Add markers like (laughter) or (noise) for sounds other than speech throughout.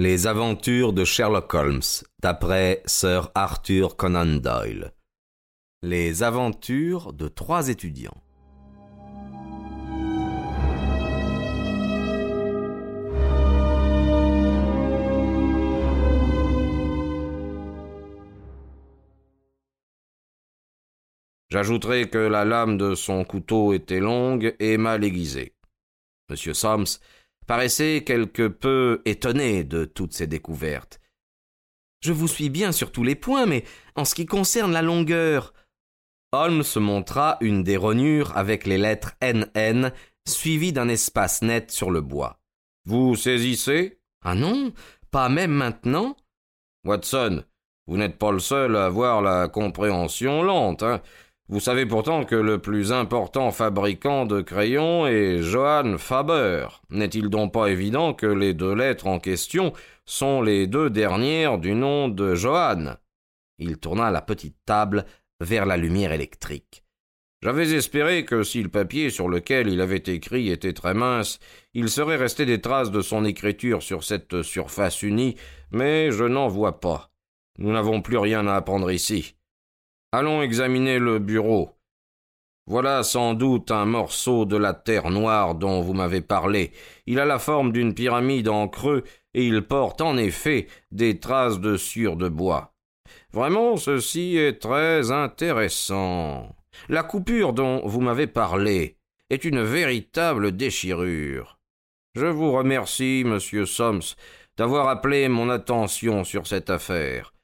Les aventures de Sherlock Holmes, d'après Sir Arthur Conan Doyle. Les aventures de trois étudiants. J'ajouterai que la lame de son couteau était longue et mal aiguisée. Monsieur Soms paraissait quelque peu étonné de toutes ces découvertes. Je vous suis bien sur tous les points, mais en ce qui concerne la longueur. Holmes montra une des rognures avec les lettres NN suivies d'un espace net sur le bois. Vous saisissez? Ah non, pas même maintenant. Watson, vous n'êtes pas le seul à avoir la compréhension lente. Hein vous savez pourtant que le plus important fabricant de crayons est Johann Faber. N'est-il donc pas évident que les deux lettres en question sont les deux dernières du nom de Johann? Il tourna la petite table vers la lumière électrique. J'avais espéré que si le papier sur lequel il avait écrit était très mince, il serait resté des traces de son écriture sur cette surface unie, mais je n'en vois pas. Nous n'avons plus rien à apprendre ici. Allons examiner le bureau. Voilà sans doute un morceau de la terre noire dont vous m'avez parlé. Il a la forme d'une pyramide en creux et il porte en effet des traces de sciure de bois. Vraiment, ceci est très intéressant. La coupure dont vous m'avez parlé est une véritable déchirure. Je vous remercie, monsieur Soms, d'avoir appelé mon attention sur cette affaire.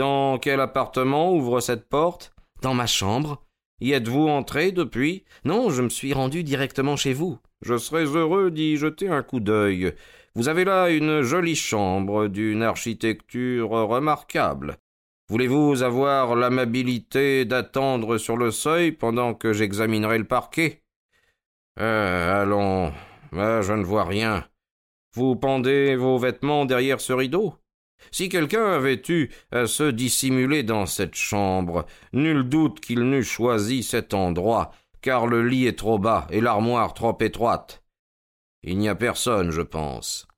Dans quel appartement ouvre cette porte? Dans ma chambre. Y êtes-vous entré depuis? Non, je me suis rendu directement chez vous. Je serais heureux d'y jeter un coup d'œil. Vous avez là une jolie chambre d'une architecture remarquable. Voulez-vous avoir l'amabilité d'attendre sur le seuil pendant que j'examinerai le parquet? Euh, Allons, euh, je ne vois rien. Vous pendez vos vêtements derrière ce rideau? Si quelqu'un avait eu à se dissimuler dans cette chambre, nul doute qu'il n'eût choisi cet endroit, car le lit est trop bas et l'armoire trop étroite. Il n'y a personne, je pense.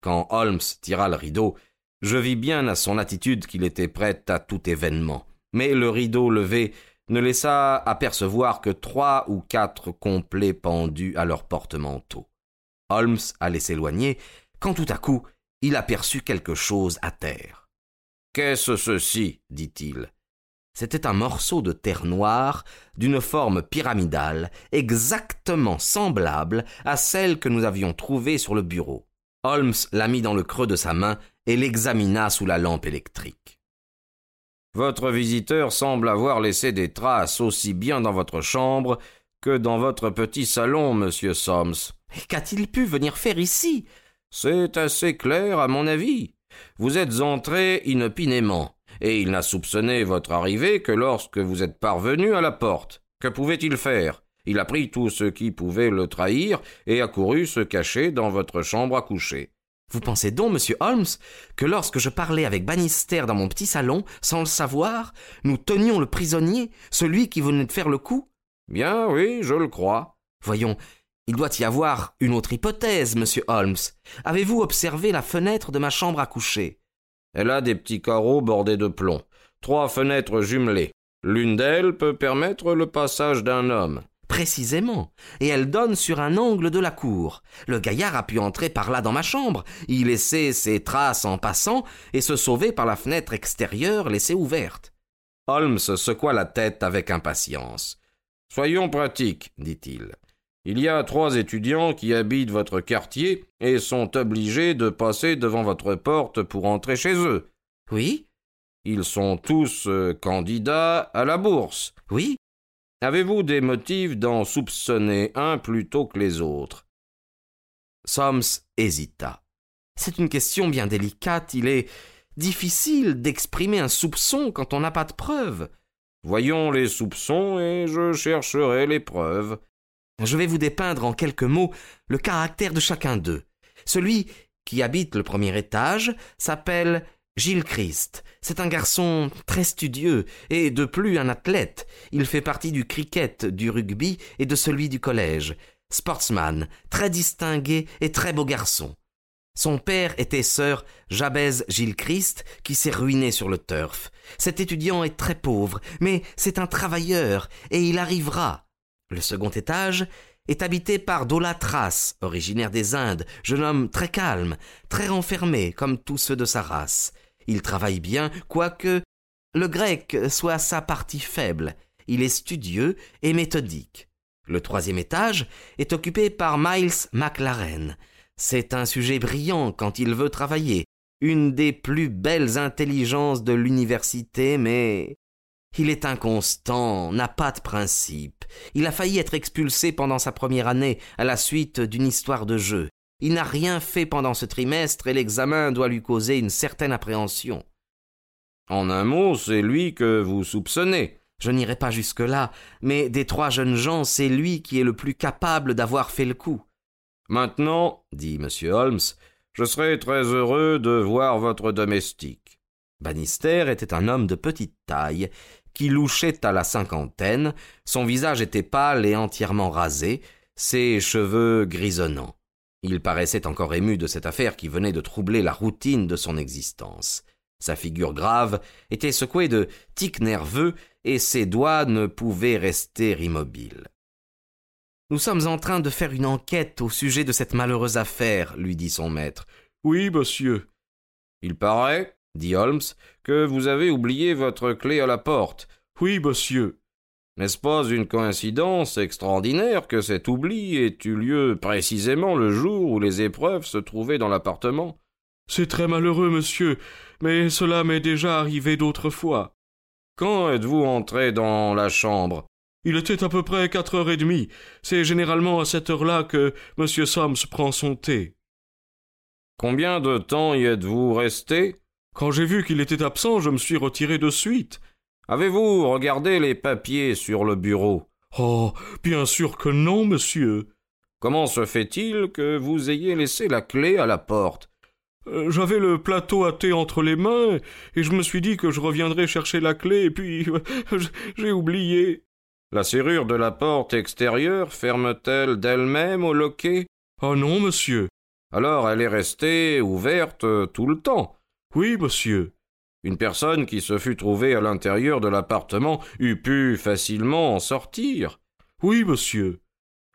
Quand Holmes tira le rideau, je vis bien à son attitude qu'il était prêt à tout événement. Mais le rideau levé ne laissa apercevoir que trois ou quatre complets pendus à leur porte-manteau. Holmes allait s'éloigner, quand tout à coup il aperçut quelque chose à terre. Qu'est-ce ceci? dit-il. C'était un morceau de terre noire d'une forme pyramidale, exactement semblable à celle que nous avions trouvée sur le bureau. Holmes la mit dans le creux de sa main et l'examina sous la lampe électrique. Votre visiteur semble avoir laissé des traces aussi bien dans votre chambre que dans votre petit salon, monsieur Soms. Qu'a-t-il pu venir faire ici? C'est assez clair, à mon avis. Vous êtes entré inopinément, et il n'a soupçonné votre arrivée que lorsque vous êtes parvenu à la porte. Que pouvait-il faire? Il a pris tout ce qui pouvait le trahir et a couru se cacher dans votre chambre à coucher. Vous pensez donc, monsieur Holmes, que lorsque je parlais avec Bannister dans mon petit salon, sans le savoir, nous tenions le prisonnier, celui qui venait de faire le coup? Bien, oui, je le crois. Voyons, il doit y avoir une autre hypothèse, monsieur Holmes. Avez-vous observé la fenêtre de ma chambre à coucher? Elle a des petits carreaux bordés de plomb. Trois fenêtres jumelées. L'une d'elles peut permettre le passage d'un homme. Précisément. Et elle donne sur un angle de la cour. Le gaillard a pu entrer par là dans ma chambre, y laisser ses traces en passant et se sauver par la fenêtre extérieure laissée ouverte. Holmes secoua la tête avec impatience. Soyons pratiques, dit-il. Il y a trois étudiants qui habitent votre quartier et sont obligés de passer devant votre porte pour entrer chez eux. Oui. Ils sont tous euh, candidats à la bourse. Oui. Avez-vous des motifs d'en soupçonner un plutôt que les autres? Soms hésita. C'est une question bien délicate. Il est difficile d'exprimer un soupçon quand on n'a pas de preuves. Voyons les soupçons et je chercherai les preuves. Je vais vous dépeindre en quelques mots le caractère de chacun d'eux. Celui qui habite le premier étage s'appelle Gilles Christ. C'est un garçon très studieux et de plus un athlète. Il fait partie du cricket, du rugby et de celui du collège. Sportsman, très distingué et très beau garçon. Son père était sœur Jabez Gilchrist, qui s'est ruiné sur le turf. Cet étudiant est très pauvre, mais c'est un travailleur, et il arrivera. Le second étage est habité par Dola Thras, originaire des Indes, jeune homme très calme, très renfermé, comme tous ceux de sa race. Il travaille bien, quoique le grec soit sa partie faible. Il est studieux et méthodique. Le troisième étage est occupé par Miles McLaren, c'est un sujet brillant quand il veut travailler, une des plus belles intelligences de l'université, mais il est inconstant, n'a pas de principe. Il a failli être expulsé pendant sa première année à la suite d'une histoire de jeu. Il n'a rien fait pendant ce trimestre et l'examen doit lui causer une certaine appréhension. En un mot, c'est lui que vous soupçonnez. Je n'irai pas jusque-là, mais des trois jeunes gens, c'est lui qui est le plus capable d'avoir fait le coup. Maintenant, dit M. Holmes, je serai très heureux de voir votre domestique. Bannister était un homme de petite taille, qui louchait à la cinquantaine, son visage était pâle et entièrement rasé, ses cheveux grisonnants. Il paraissait encore ému de cette affaire qui venait de troubler la routine de son existence. Sa figure grave était secouée de tics nerveux et ses doigts ne pouvaient rester immobiles. Nous sommes en train de faire une enquête au sujet de cette malheureuse affaire, lui dit son maître. Oui, monsieur. Il paraît, dit Holmes, que vous avez oublié votre clé à la porte. Oui, monsieur. N'est-ce pas une coïncidence extraordinaire que cet oubli ait eu lieu précisément le jour où les épreuves se trouvaient dans l'appartement? C'est très malheureux, monsieur, mais cela m'est déjà arrivé d'autres fois. Quand êtes-vous entré dans la chambre? Il était à peu près quatre heures et demie. C'est généralement à cette heure-là que M. Soms prend son thé. Combien de temps y êtes-vous resté? Quand j'ai vu qu'il était absent, je me suis retiré de suite. Avez-vous regardé les papiers sur le bureau? Oh, bien sûr que non, monsieur. Comment se fait-il que vous ayez laissé la clé à la porte? Euh, J'avais le plateau à thé entre les mains, et je me suis dit que je reviendrais chercher la clé, et puis (laughs) j'ai oublié. La serrure de la porte extérieure ferme-t-elle d'elle-même au loquet? Ah non, monsieur. Alors elle est restée ouverte tout le temps Oui, monsieur. Une personne qui se fût trouvée à l'intérieur de l'appartement eût pu facilement en sortir Oui, monsieur.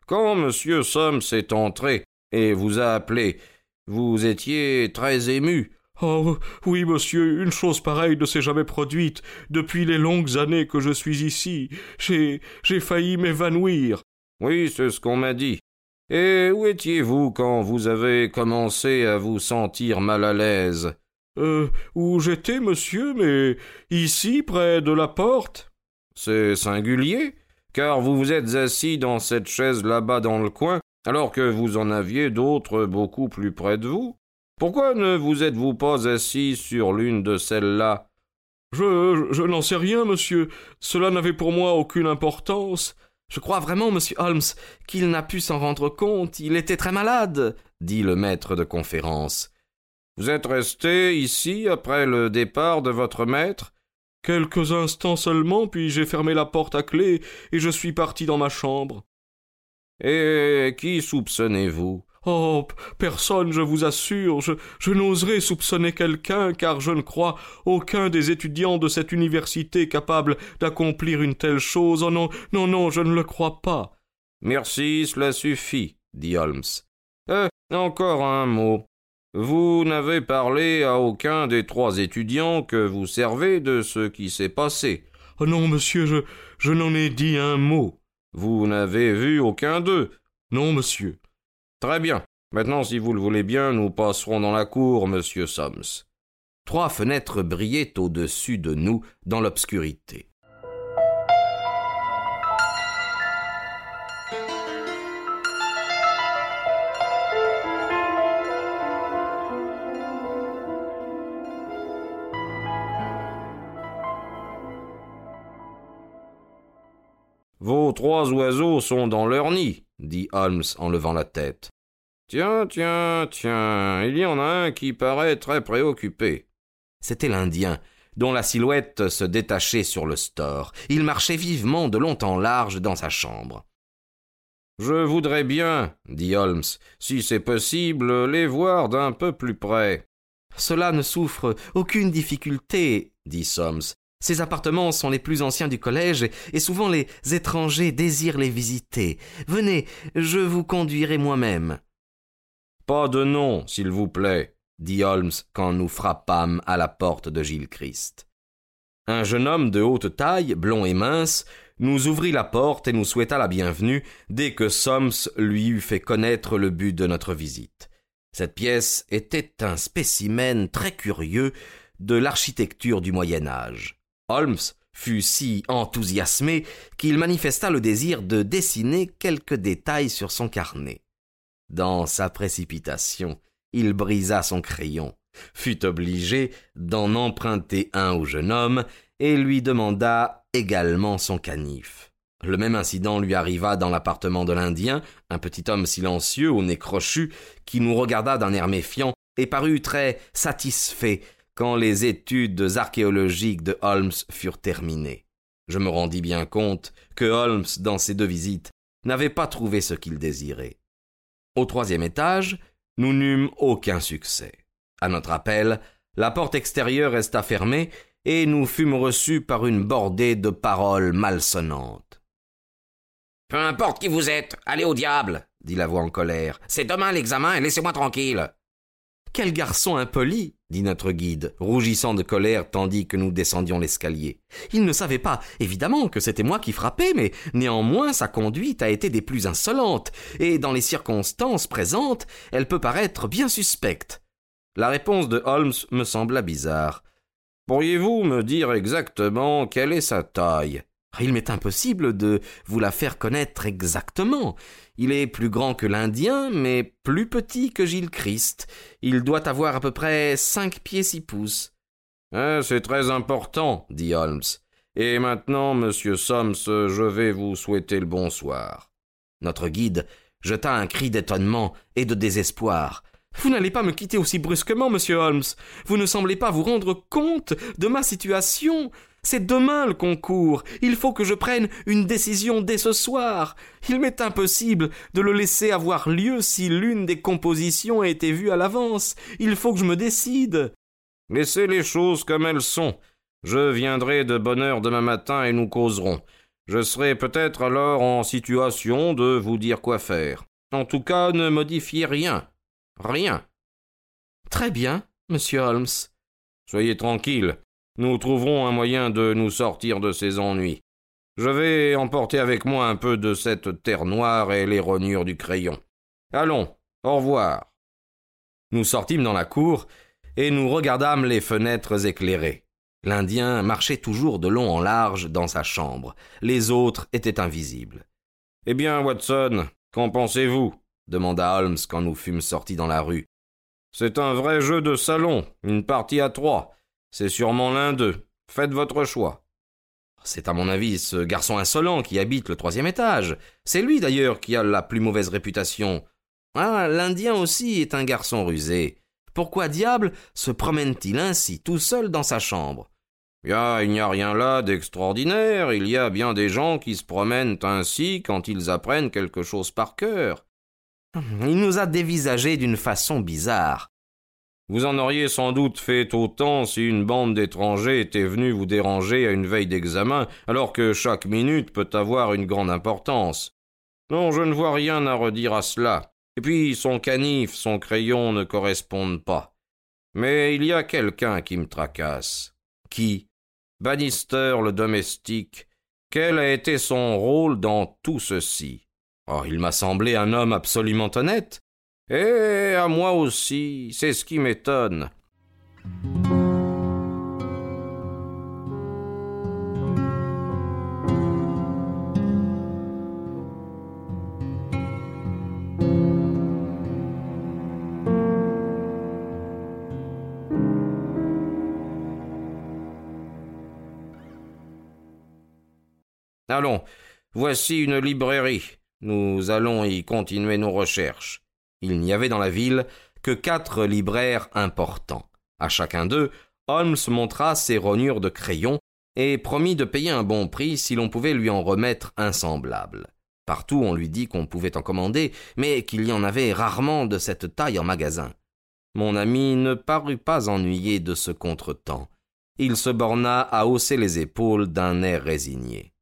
Quand monsieur Somme est entré et vous a appelé, vous étiez très ému. Oh oui, monsieur, une chose pareille ne s'est jamais produite depuis les longues années que je suis ici. J'ai j'ai failli m'évanouir. Oui, c'est ce qu'on m'a dit. Et où étiez-vous quand vous avez commencé à vous sentir mal à l'aise? Euh, où j'étais, monsieur, mais ici, près de la porte. C'est singulier, car vous vous êtes assis dans cette chaise là-bas dans le coin, alors que vous en aviez d'autres beaucoup plus près de vous. Pourquoi ne vous êtes-vous pas assis sur l'une de celles-là? Je, je n'en sais rien, monsieur. Cela n'avait pour moi aucune importance. Je crois vraiment, monsieur Holmes, qu'il n'a pu s'en rendre compte. Il était très malade, dit le maître de conférence. Vous êtes resté ici après le départ de votre maître? Quelques instants seulement, puis j'ai fermé la porte à clé et je suis parti dans ma chambre. Et qui soupçonnez-vous? Oh. Personne, je vous assure, je, je n'oserais soupçonner quelqu'un, car je ne crois aucun des étudiants de cette université capable d'accomplir une telle chose. Oh non, non, non, je ne le crois pas. Merci, cela suffit, dit Holmes. Euh, encore un mot. Vous n'avez parlé à aucun des trois étudiants que vous servez de ce qui s'est passé. Oh non, monsieur, je, je n'en ai dit un mot. Vous n'avez vu aucun d'eux. Non, monsieur. Très bien. Maintenant, si vous le voulez bien, nous passerons dans la cour, monsieur Soms. Trois fenêtres brillaient au-dessus de nous dans l'obscurité. Vos trois oiseaux sont dans leur nid, dit Holmes en levant la tête. Tiens, tiens, tiens, il y en a un qui paraît très préoccupé. C'était l'Indien, dont la silhouette se détachait sur le store. Il marchait vivement de long en large dans sa chambre. Je voudrais bien, dit Holmes, si c'est possible, les voir d'un peu plus près. Cela ne souffre aucune difficulté, dit Soms. Ces appartements sont les plus anciens du collège et souvent les étrangers désirent les visiter. Venez, je vous conduirai moi-même. Pas de nom, s'il vous plaît, dit Holmes quand nous frappâmes à la porte de Gilles Christ. Un jeune homme de haute taille, blond et mince, nous ouvrit la porte et nous souhaita la bienvenue dès que Soms lui eut fait connaître le but de notre visite. Cette pièce était un spécimen très curieux de l'architecture du Moyen Âge. Holmes fut si enthousiasmé qu'il manifesta le désir de dessiner quelques détails sur son carnet. Dans sa précipitation, il brisa son crayon, fut obligé d'en emprunter un au jeune homme et lui demanda également son canif. Le même incident lui arriva dans l'appartement de l'Indien, un petit homme silencieux au nez crochu, qui nous regarda d'un air méfiant et parut très satisfait quand les études archéologiques de Holmes furent terminées. Je me rendis bien compte que Holmes, dans ces deux visites, n'avait pas trouvé ce qu'il désirait. Au troisième étage, nous n'eûmes aucun succès. À notre appel, la porte extérieure resta fermée et nous fûmes reçus par une bordée de paroles malsonnantes. Peu importe qui vous êtes, allez au diable, dit la voix en colère. C'est demain l'examen et laissez-moi tranquille. Quel garçon impoli dit notre guide, rougissant de colère tandis que nous descendions l'escalier. Il ne savait pas, évidemment, que c'était moi qui frappais, mais néanmoins sa conduite a été des plus insolentes, et dans les circonstances présentes, elle peut paraître bien suspecte. La réponse de Holmes me sembla bizarre. Pourriez-vous me dire exactement quelle est sa taille? Il m'est impossible de vous la faire connaître exactement. Il est plus grand que l'Indien, mais plus petit que Gilles Christ. Il doit avoir à peu près cinq pieds six pouces. Ah, c'est très important, dit Holmes. Et maintenant, monsieur Soms, je vais vous souhaiter le bonsoir. Notre guide jeta un cri d'étonnement et de désespoir. Vous n'allez pas me quitter aussi brusquement, monsieur Holmes. Vous ne semblez pas vous rendre compte de ma situation. C'est demain le concours. Il faut que je prenne une décision dès ce soir. Il m'est impossible de le laisser avoir lieu si l'une des compositions a été vue à l'avance. Il faut que je me décide. Laissez les choses comme elles sont. Je viendrai de bonne heure demain matin et nous causerons. Je serai peut-être alors en situation de vous dire quoi faire. En tout cas, ne modifiez rien. Rien. Très bien, monsieur Holmes. Soyez tranquille. Nous trouverons un moyen de nous sortir de ces ennuis. Je vais emporter avec moi un peu de cette terre noire et les rognures du crayon. Allons, au revoir. Nous sortîmes dans la cour et nous regardâmes les fenêtres éclairées. L'Indien marchait toujours de long en large dans sa chambre. Les autres étaient invisibles. Eh bien, Watson, qu'en pensez-vous? demanda Holmes quand nous fûmes sortis dans la rue. C'est un vrai jeu de salon, une partie à trois. C'est sûrement l'un d'eux. Faites votre choix. C'est à mon avis ce garçon insolent qui habite le troisième étage. C'est lui d'ailleurs qui a la plus mauvaise réputation. Ah, l'Indien aussi est un garçon rusé. Pourquoi diable se promène-t-il ainsi tout seul dans sa chambre? Il n'y a rien là d'extraordinaire. Il y a bien des gens qui se promènent ainsi quand ils apprennent quelque chose par cœur. Il nous a dévisagés d'une façon bizarre. Vous en auriez sans doute fait autant si une bande d'étrangers était venue vous déranger à une veille d'examen, alors que chaque minute peut avoir une grande importance. Non, je ne vois rien à redire à cela. Et puis son canif, son crayon ne correspondent pas. Mais il y a quelqu'un qui me tracasse. Qui? Bannister le domestique. Quel a été son rôle dans tout ceci? Oh, il m'a semblé un homme absolument honnête. Et à moi aussi, c'est ce qui m'étonne. Allons, voici une librairie. Nous allons y continuer nos recherches. Il n'y avait dans la ville que quatre libraires importants. À chacun d'eux, Holmes montra ses rognures de crayon et promit de payer un bon prix si l'on pouvait lui en remettre un semblable. Partout on lui dit qu'on pouvait en commander, mais qu'il y en avait rarement de cette taille en magasin. Mon ami ne parut pas ennuyé de ce contretemps. Il se borna à hausser les épaules d'un air résigné.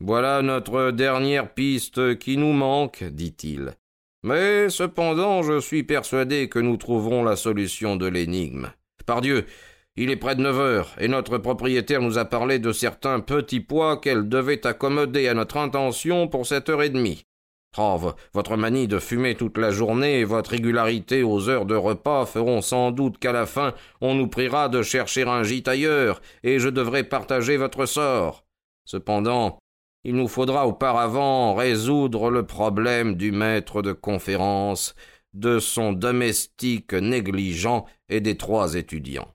Voilà notre dernière piste qui nous manque, dit-il. Mais cependant je suis persuadé que nous trouverons la solution de l'énigme. Pardieu, il est près de neuf heures, et notre propriétaire nous a parlé de certains petits pois qu'elle devait accommoder à notre intention pour cette heure et demie. Oh, votre manie de fumer toute la journée et votre régularité aux heures de repas feront sans doute qu'à la fin on nous priera de chercher un gîte ailleurs, et je devrai partager votre sort. Cependant, il nous faudra auparavant résoudre le problème du maître de conférence, de son domestique négligent et des trois étudiants.